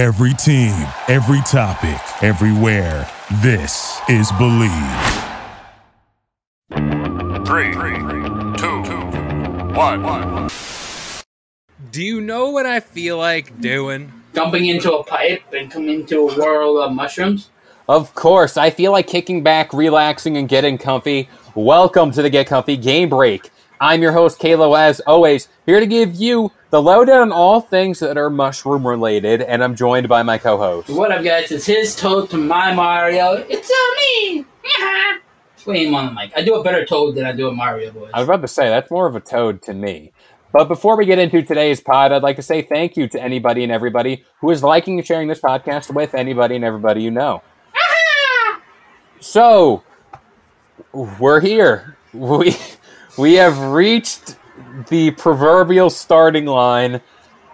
Every team, every topic, everywhere. This is Bleav. Three, two, one. Do you know what I feel like doing? Jumping into a pipe and coming into a world of mushrooms. Of course, I feel like kicking back, relaxing, and getting comfy. Welcome to the Get Comfy Game Break. I'm your host, Kayla, as always, here to give you the lowdown on all things that are mushroom related, and I'm joined by my co host. What up, guys? It's his Toad to my Mario. It's all me. Him on the mic. I do a better Toad than I do a Mario voice. I was about to say, that's more of a toad to me. But before we get into today's pod, I'd like to say thank you to anybody and everybody who is liking and sharing this podcast with anybody and everybody you know. So, we're here. We we have reached the proverbial starting line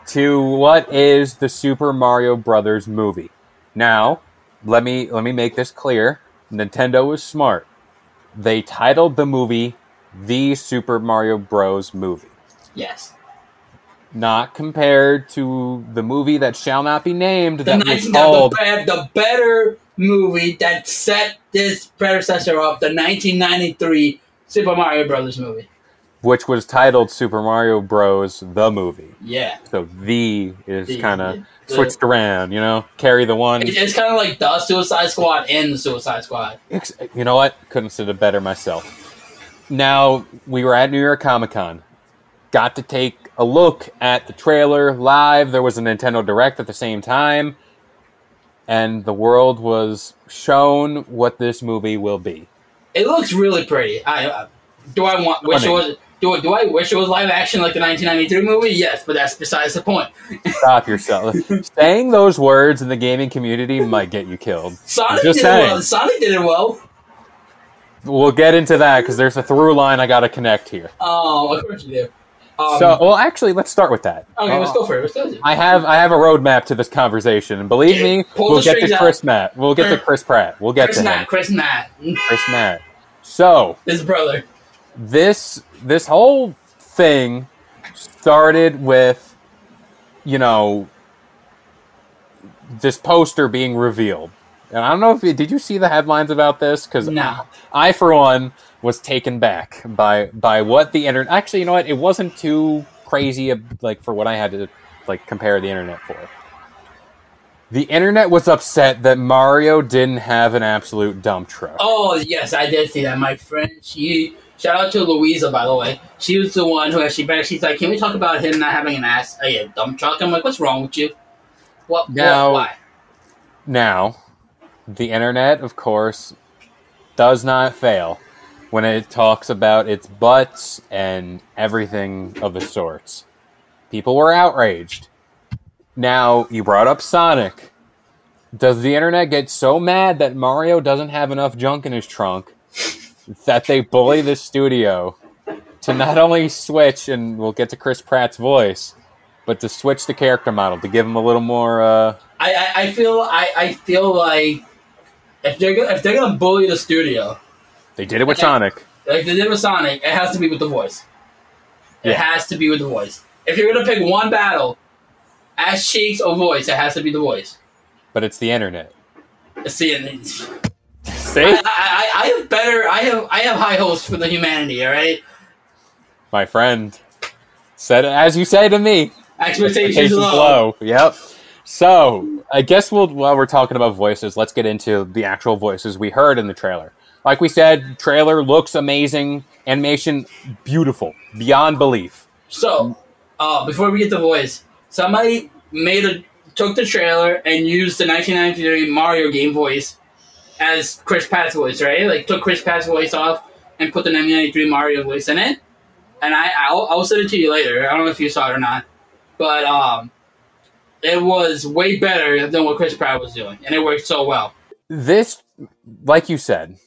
to what is the Super Mario Brothers movie. Now, let me let me make this clear. Nintendo was smart. They titled the movie The Super Mario Bros. Movie, Yes. not compared to the movie that shall not be named The, that was called the, the better movie that set this predecessor up, the 1993 Super Mario Brothers movie. Which was titled Super Mario Bros. the movie. Yeah. So the is kind of switched around, you know. Carry the one. It- It's kind of like the Suicide Squad and the Suicide Squad. Ex- You know what? Couldn't have said it better myself. Now we were at New York Comic Con. Got to take a look at the trailer live. There was a Nintendo Direct at the same time, and the world was shown what this movie will be. It looks really pretty. I uh, do I want Which was do, do I wish it was live action like the 1993 movie? Yes, but that's besides the point. Stop yourself. Saying those words in the gaming community might get you killed. Sonic Just did saying. it well. Sonic did it well. We'll get into that because there's a through line I got to connect here. Oh, of course you do. Um, so, well, actually, let's start with that. okay, let's Uh, go for it. It. I have I have a roadmap to this conversation, and believe me, Pull we'll get to strings out. Chris Matt. We'll get to Chris Pratt. We'll get Chris to Matt, him. Chris Matt, Chris Matt. So his brother. this this whole thing started with, you know, this poster being revealed, and I don't know if you, did you see the headlines about this because No. I for one was taken back by by what the internet. Actually, you know what? It wasn't too crazy uh, like for what I had to like compare the internet for. The internet was upset that Mario didn't have an absolute dump truck. Oh yes, I did see that. My friend, she shout out to Louisa by the way. She was the one who actually better. She's like, can we talk about him not having an ass a dump truck? I'm like, what's wrong with you? What? No. what why? Now, the internet, of course, does not fail when it talks about its butts and everything of the sorts. People were outraged. Now, you brought up Sonic. Does the internet get so mad that Mario doesn't have enough junk in his trunk that they bully the studio to not only switch, and we'll get to Chris Pratt's voice, but to switch the character model to give him a little more, uh, I, I, I feel I, I feel like if they're gonna, if they're gonna bully the studio they did it with Sonic. like they did it with Sonic, it has to be with the voice. It Yeah. has to be with the voice. If you're gonna pick one battle, ass cheeks or voice, it has to be the voice. but it's the internet. See, and I, See, I, I, I have better. I have I have high hopes for the humanity. All right, my friend said it as you say to me. expectations Expectations low. low. Yep. So I guess we'll while we're talking about voices, let's get into the actual voices we heard in the trailer. Like we said, trailer looks amazing, animation beautiful beyond belief. So, uh, before we get the voice, somebody made a took the trailer and used the 1993 Mario game voice as Chris Pratt's voice, right? Like took Chris Pratt's voice off and put the 1993 Mario voice in it. And I I'll, I'll send it to you later. I don't know if you saw it or not, but um, it was way better than what Chris Pratt was doing, and it worked so well. This, like you said,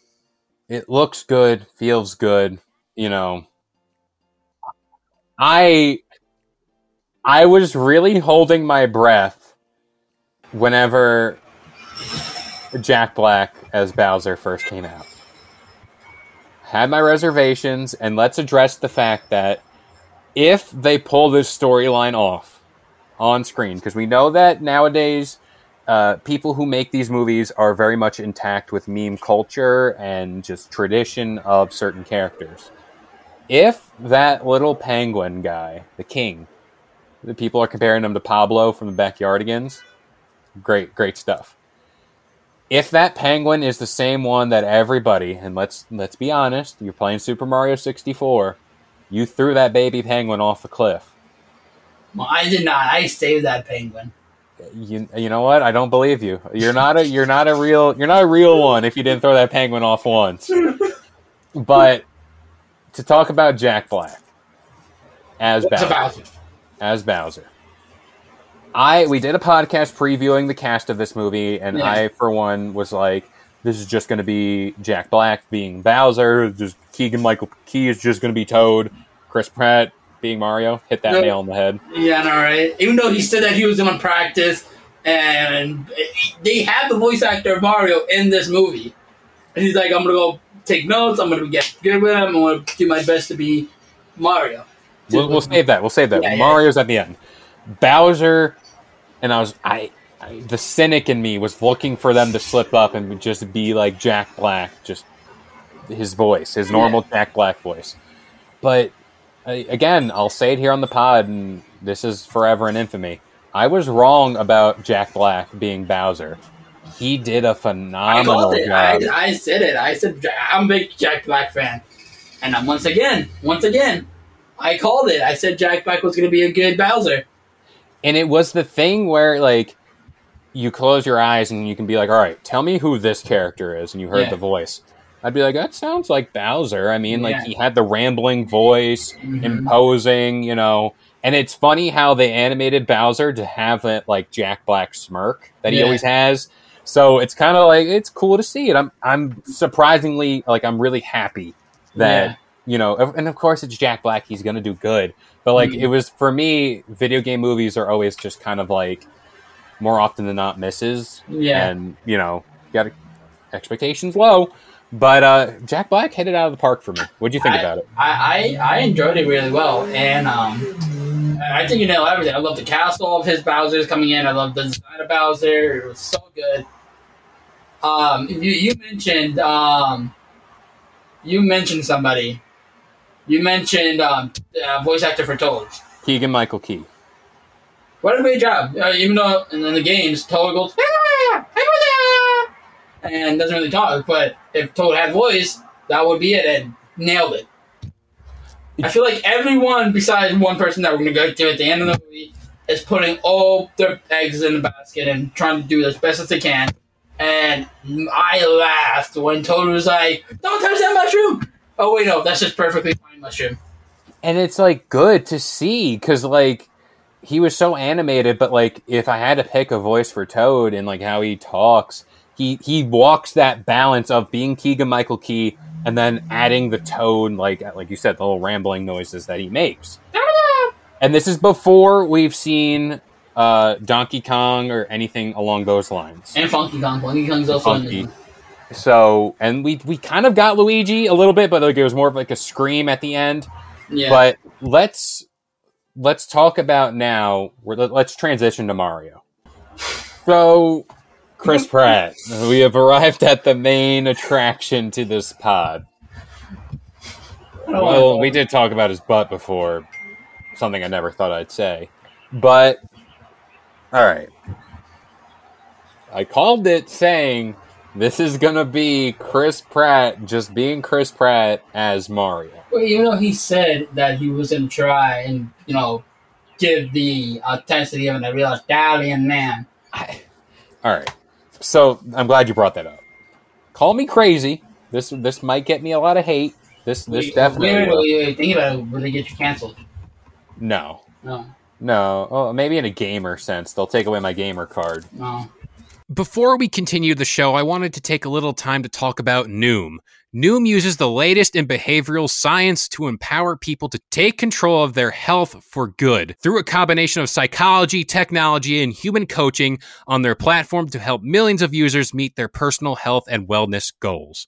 it looks good, feels good. You know, I I was really holding my breath whenever Jack Black as Bowser first came out. Had my reservations, and let's address the fact that if they pull this storyline off on screen, because we know that nowadays uh, people who make these movies are very much intact with meme culture and just tradition of certain characters. If that little penguin guy, the king, the people are comparing him to Pablo from the Backyardigans, great, great stuff. If that penguin is the same one that everybody, and let's let's be honest, you're playing Super Mario 64, you threw that baby penguin off the cliff. Well, I did not. I saved that penguin. You, you know what? I don't believe you. You're not a you're not a real you're not a real one if you didn't throw that penguin off once. But to talk about Jack Black as What's Bowser, about as Bowser. I we did a podcast previewing the cast of this movie, and Yeah. I for one was like, "This is just going to be Jack Black being Bowser. Just Keegan Michael Key is just going to be Toad. Chris Pratt being Mario. Hit that No. nail on the head. Yeah, all right. Even though he said that he was going to practice, and they have the voice actor of Mario in this movie, and he's like, "I'm gonna go take notes. I'm gonna get good with him. I'm gonna do my best to be Mario." We'll, we'll save that. We'll save that. Yeah, yeah. Mario's at the end. Bowser, and I was I, I the cynic in me was looking for them to slip up and just be like Jack Black, just his voice, his normal Jack Black voice. But I, again, I'll say it here on the pod, and this is forever in infamy. I was wrong about Jack Black being Bowser. He did a phenomenal it. job. I, I said it. I said I'm a big Jack Black fan, and I'm once again, once again, I called it. I said Jack Black was going to be a good Bowser. And it was the thing where like you close your eyes and you can be like all right tell me who this character is and you heard Yeah. the voice i'd be like that sounds like bowser i mean like he had the rambling voice Mhm. imposing you know and it's funny how they animated bowser to have that like jack black smirk that he Yeah. always has so it's kind of like it's cool to see it i'm i'm surprisingly like i'm really happy that Yeah. You know and of course it's jack black he's gonna do good but like Mhm. it was for me video game movies are always just kind of like more often than not misses Yeah. and you know got expectations low but uh jack black hit it out of the park for me what'd you think I- about it I, I, I enjoyed it really well, and um, I think you know everything. I love the castle of his Bowser's coming in. I love the design of Bowser. It was so good. Um, you, you mentioned um, you mentioned somebody. You mentioned um, uh, voice actor for Toad. keegan michael key What a great job! Uh, even though in, in the games Toad goes and doesn't really talk, but if Toad had voice, that would be it and nailed it. I feel like everyone besides one person that we're gonna go to at the end of the movie is putting all their eggs in the basket and trying to do as best as they can. And I laughed when Toad was like, "Don't touch that mushroom." Oh wait, no, that's just perfectly fine mushroom. and it's like good to see because like he was so animated but like if i had to pick a voice for toad and like how he talks he he walks that balance of being keegan michael key and then adding the tone like like you said the little rambling noises that he makes and this is before we've seen uh donkey kong or anything along those lines And Funky Kong. Funky Kong's also in Funky. There. so and we we kind of got luigi a little bit but like it was more of like a scream at the end Yeah. but let's let's talk about now. Let's transition to Mario. So, Chris Pratt, we have arrived at the main attraction to this pod. I don't wanna Well, we did talk about his butt before, something I never thought I'd say. But, all right. I called it saying this is going to be Chris Pratt just being Chris Pratt as Mario. Well, even though he said that he was to try and, you know, give the intensity of an real Italian man. I, all right. So I'm glad you brought that up. Call me crazy. This this might get me a lot of hate. This this definitely we will. really think about it, will they get you canceled? no No, no. Oh, maybe in a gamer sense, they'll take away my gamer card. no. Before we continue the show, I wanted to take a little time to talk about Noom. Noom uses the latest in behavioral science to empower people to take control of their health for good through a combination of psychology, technology, and human coaching on their platform to help millions of users meet their personal health and wellness goals.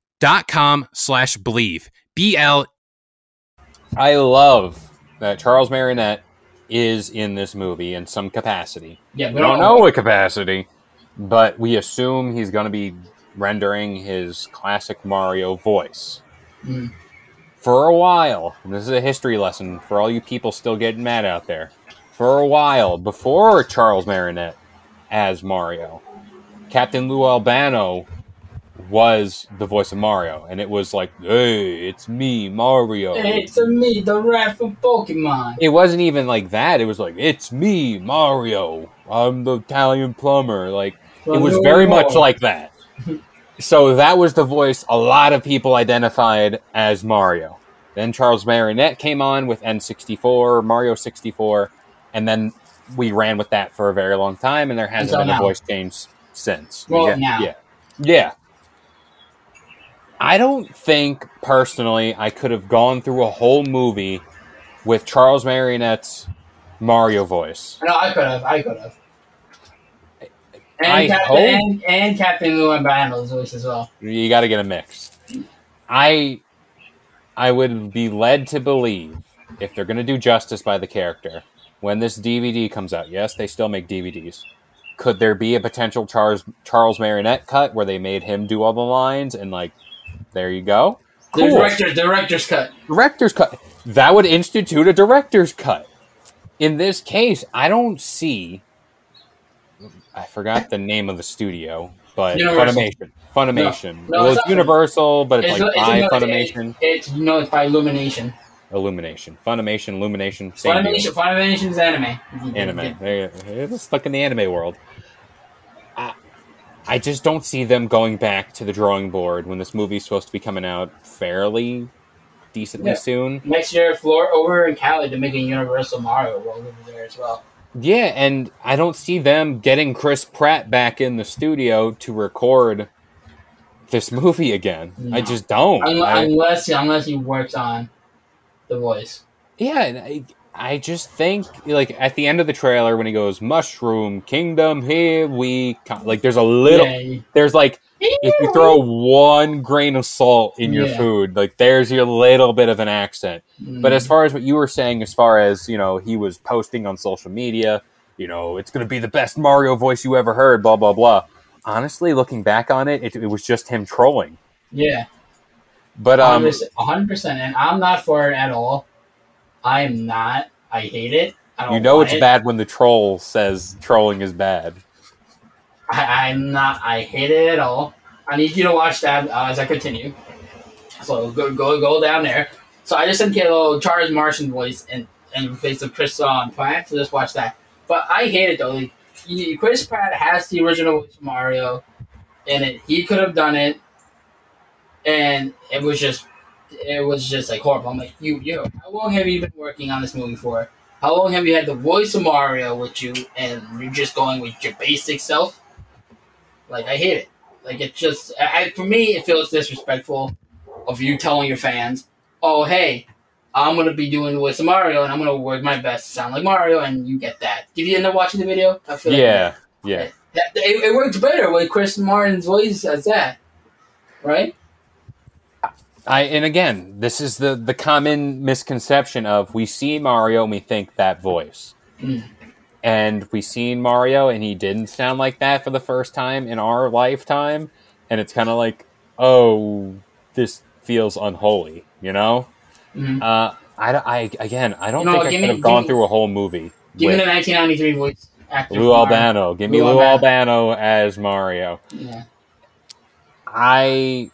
dot com slash bleav. B L. I love that Charles Martinet is in this movie in some capacity. Yeah, we We don't know what capacity, but we assume he's going to be rendering his classic Mario voice. Mm. For a while, and this is a history lesson for all you people still getting mad out there. For a while, before Charles Martinet as Mario, Captain Lou Albano was the voice of Mario, and it was like, "Hey, it's me, Mario." It's me, the rat from Pokemon. It wasn't even like that. It was like, "It's me, Mario. I'm the Italian plumber." Like it was very much like that. So that was the voice a lot of people identified as Mario. Then Charles Martinet came on with N64, Mario 64, and then we ran with that for a very long time, and there hasn't Until been a voice change since. Well, yeah, now. yeah, yeah. I don't think personally I could have gone through a whole movie with Charles Martinet's Mario voice. No, I could have. I could have. And, I Captain, hope- and, and Captain Lou Albano's voice as well. You got to get a mix. I I would be led to believe if they're going to do justice by the character when this DVD comes out. Yes, they still make DVDs. Could there be a potential Charles Charles Martinet cut where they made him do all the lines and like there you go? The Cool. director's cut. director's cut. That would institute a director's cut. In this case, I don't see. I forgot the name of the studio, but Universal. Funimation. Funimation. No, no, well, it's it's Universal, but it's, It's, like it's, by no, Funimation. It's, it's no, it's by Illumination. Illumination. Funimation, Illumination, Funimation. deal. Funimation's anime. Anime. They're stuck in the anime world. I, just don't see them going back to the drawing board when this movie's supposed to be coming out fairly decently Yeah. soon. Next year, Floor over in Cali to make a Universal Mario World over there as well. Yeah, and I don't see them getting Chris Pratt back in the studio to record this movie again. I just don't. Un- I- unless unless he works on the voice. yeah, and I, I just think like at the end of the trailer when he goes Mushroom Kingdom, here we come. Like there's a little, Yeah, there's like if you throw one grain of salt in your Yeah. food, like there's your little bit of an accent. Mm. But as far as what you were saying, as far as you know, he was posting on social media, you know, it's going to be the best Mario voice you ever heard, blah blah blah. Honestly, looking back on it, it, it was just him trolling. yeah, But um, hundred percent, and I'm not for it at all. I am not. I hate it. I don't you know it's it. bad when the troll says trolling is bad. I, I'm not. I hate it at all. I need you to watch that uh, as I continue. So go go go down there. So I just sent little Charles Martinet voice and and replace the Chris um, Pratt. So just watch that. But I hate it though. Like, he- Chris Pratt has the original Mario in it. He could have done it, and it was just it was just like horrible. I'm like, you you. How long have you been working on this movie for? How long have you had the voice of Mario with you, and you're just going with your basic self? Like I hate it. Like it just, I, for me, it feels disrespectful of you telling your fans, "Oh, hey, I'm gonna be doing the voice of Mario, and I'm gonna work my best to sound like Mario," and you get that. Did you end up watching the video? I feel like- Yeah, yeah. That, it, it works better with Chris Martin's voice as that, right? I and again, this is the the common misconception of we see Mario and we think that voice. Mm. And we seen Mario and he didn't sound like that for the first time in our lifetime and it's kind of like, "Oh, this feels unholy," you know? Mhm. Uh I, I again, I don't No, think I could me, have gone me- through a whole movie Give me the 1993 voice actor. Lou. Albano. Give me Lou Lou Albano. Albano as Mario. Yeah. I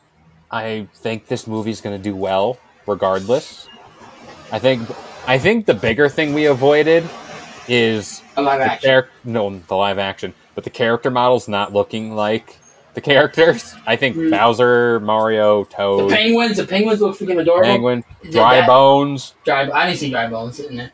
I think this movie's going to do well regardless. I think I think the bigger thing we avoided is the action. char- no the live action, but the character models not looking like the characters. I think Mm. Bowser, Mario, The Toad, penguins, the penguins look freaking adorable. Penguin, Dry that- Bones. Dry, I didn't see dry bones in there.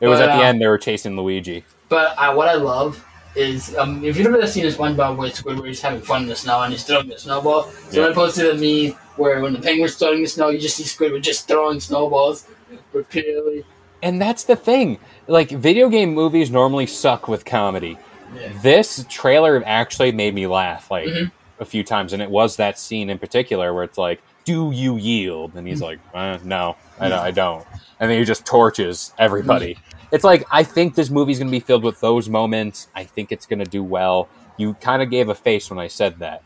It was But, at the uh, end they were chasing Luigi. But I, what I love is um, if you've ever seen this one SpongeBob where Squidward's having fun in the snow and he's throwing the snowball. So Yeah. I posted a meme where when the penguin's throwing the snow, you just see Squidward just throwing snowballs repeatedly. And that's the thing. Like video game movies normally suck with comedy. Yeah. This trailer actually made me laugh like Mhm. a few times, and it was that scene in particular where it's like, "Do you yield?" And he's Mm. like, uh, "No, I don't, I don't." And then he just torches everybody. It's like I think this movie's going to be filled with those moments. I think it's going to do well. You kind of gave a face when I said that.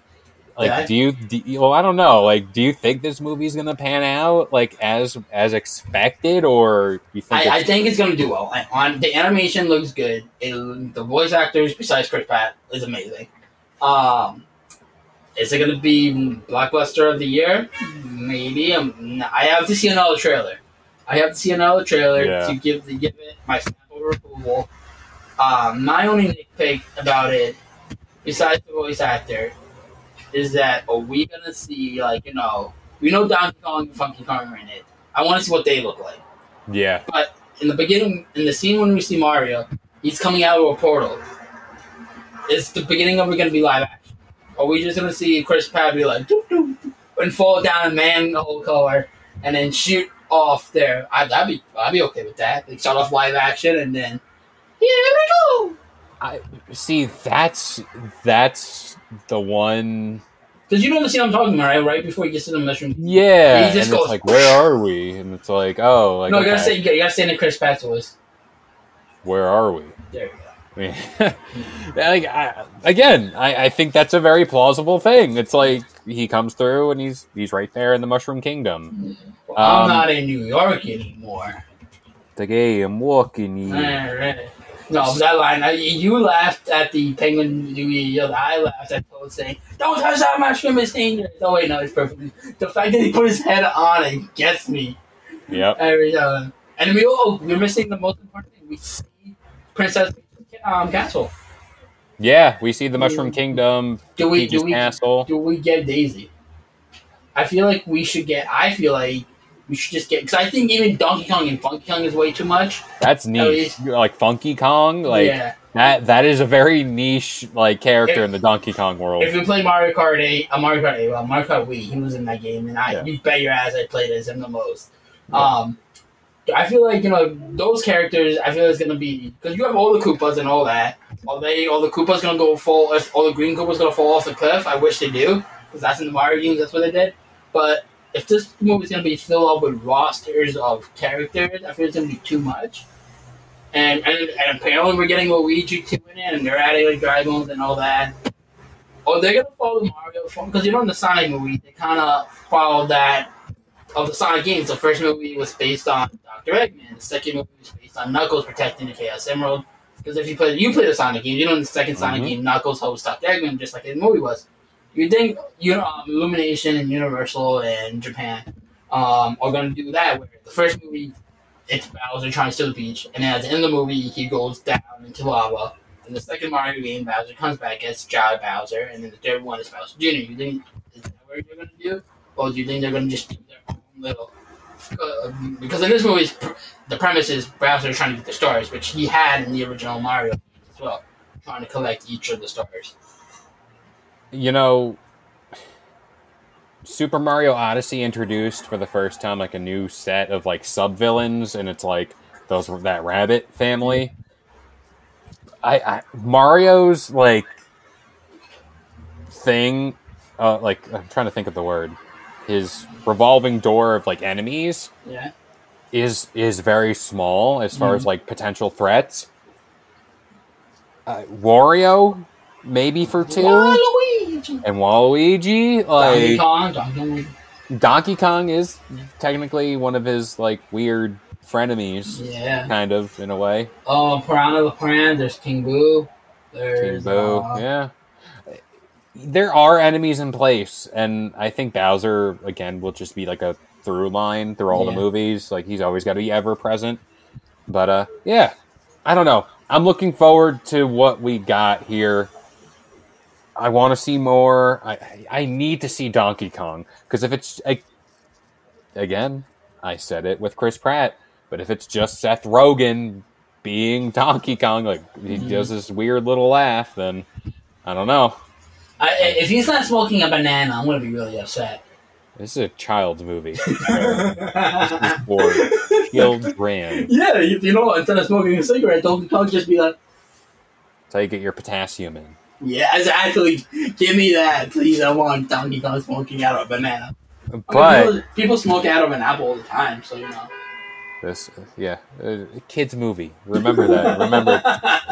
Like, Yeah. do you? Do you well, I don't know. Like, do you think this movie's going to pan out like as as expected, or you think? I, I think it's gonna do well. I- On the animation looks good. It, the voice actors, besides Chris Pratt, is amazing. Um, is it gonna be blockbuster of the year? Maybe. Um, I have to see another trailer. I have to see another trailer Yeah. to give to give it my stamp of approval. Um, my only nitpick about it, besides the voice actor, is that are we gonna see like you know we know Donkey Kong and Funky Kong are in it. I want to see what they look like yeah. But in the beginning, in the scene when we see Mario, he's coming out of a portal. Is the beginning of it going to be live action? Are we just going to see Chris Pratt be like, doop, doop, doop, and fall down and manhole the whole color, and then shoot off there? I, I'd be, I'd be okay with that. Like start off live action and then, here we go. I see. That's that's the one. Because you know the scene I'm talking about, right? Right before he gets to the mushroom. Yeah, He just and goes- it's like, where are we? And it's like, oh, like, no, you gotta okay, say, you gotta, you gotta say in the Chris Pratt's voice. where are we? There you go. I mean, like, I, again, I, I think that's a very plausible thing. It's like he comes through and he's he's right there in the Mushroom Kingdom. Well, I'm Um, not in New York anymore. The game walking. Alright. No, that line, I, you laughed at the penguin, you yelled, I laughed at Toad saying, Don't touch that mushroom, it's dangerous. Oh, wait, no, it's perfect. The fact that he put his head on it gets me Yep. every time. And we, oh, we're missing the most important thing. We see Princess um, Castle. Yeah, we see the Mushroom Kingdom, Do we, Peach's do we, Castle. do we get Daisy? I feel like we should get, I feel like we should just get, because I think even Donkey Kong and Funky Kong is way too much. That's niche. Like Funky Kong, like yeah. that. That is a very niche like character in the Donkey Kong world. If you play Mario Kart 8, uh, Mario Kart 8, well, Mario Kart Wii, he was in that game, and I, Yeah. you bet your ass I played as him the most. Um, I feel like you know those characters. I feel it's gonna be because you have all the Koopas and all that. Are they all the Koopas gonna go fall? All the green Koopas gonna fall off the cliff? I wish they do because that's in the Mario games. That's what they did. But if this movie's gonna be filled up with rosters of characters, I feel it's gonna be too much. And and, and apparently we're getting Luigi too in it, and they're adding like dragons and all that. Or they're gonna follow the Mario because you know in the Sonic movie they kind of followed that of the Sonic games. The first movie was based on Dr. Eggman. The second movie is based on Knuckles protecting the Chaos Emerald. Because if you play you play the Sonic game, you know in the 2nd Sonic Mhm. game Knuckles hosts Dr. Eggman just like the movie was. You think you know um, Illumination and Universal and Japan um, are gonna do that where the first movie it's Bowser trying to steal the beach, and then at the end of the movie he goes down into lava. In the second Mario game, Bowser comes back as Jolly Bowser, and then the third one is Bowser Jr. You think is that what they're gonna do, or do you think they're gonna just do their own little? Uh, because in this movie, the premise is Bowser trying to get the stars, which he had in the original Mario as well, trying to collect each of the stars. you know, Super Mario Odyssey introduced for the first time like a new set of like sub villains, and it's like those that rabbit family. I, I Mario's like thing, uh, like I'm trying to think of the word, his revolving door of like enemies Yeah. is is very small as far as like potential threats. Uh, Wario, maybe for two, Waluigi. and Waluigi, Donkey like Kong. Donkey Kong. Donkey Kong is technically one of his like weird frenemies, Yeah. kind of in a way. Oh, Piranha the Pran. There's King Boo. There's King Boo, uh, yeah. There are enemies in place, and I think Bowser again will just be like a through line through all the movies. Like he's always got to be ever present. But uh, yeah, I don't know. I'm looking forward to what we got here. I want to see more. I I I need to see Donkey Kong because if it's like, again, I said it with Chris Pratt, but if it's just Seth Rogen being Donkey Kong, like he Mm-hmm. does this weird little laugh, then I don't know. I, if he's not smoking a banana, I'm gonna be really upset. This is a child's movie for children. Yeah, you, you know, what, instead of smoking a cigarette, Donkey Kong just be like, That's how you get your potassium in. yeah, exactly. Give me that, please. I want Donkey Kong smoking out of a banana. I mean, But people, people smoke out of an apple all the time, so you know. This, yeah, uh, kids movie. Remember that. Remember,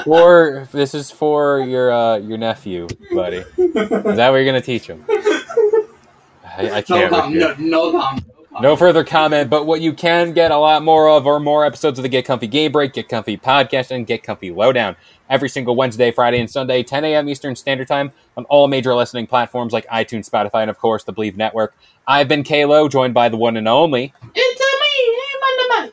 or this is for your uh, your nephew, buddy. Is that what you're gonna teach him? I, I can't. comment. with you. No, no comment. No further comment, but what you can get a lot more of are more episodes of the Get Comfy Game Break, Get Comfy Podcast, and Get Comfy Lowdown every single Wednesday, Friday, and Sunday, 10 a.m. Eastern Standard Time on all major listening platforms like iTunes, Spotify, and of course the Bleav Network. I've been Kalo, joined by the one and only, It's a me, hey, man,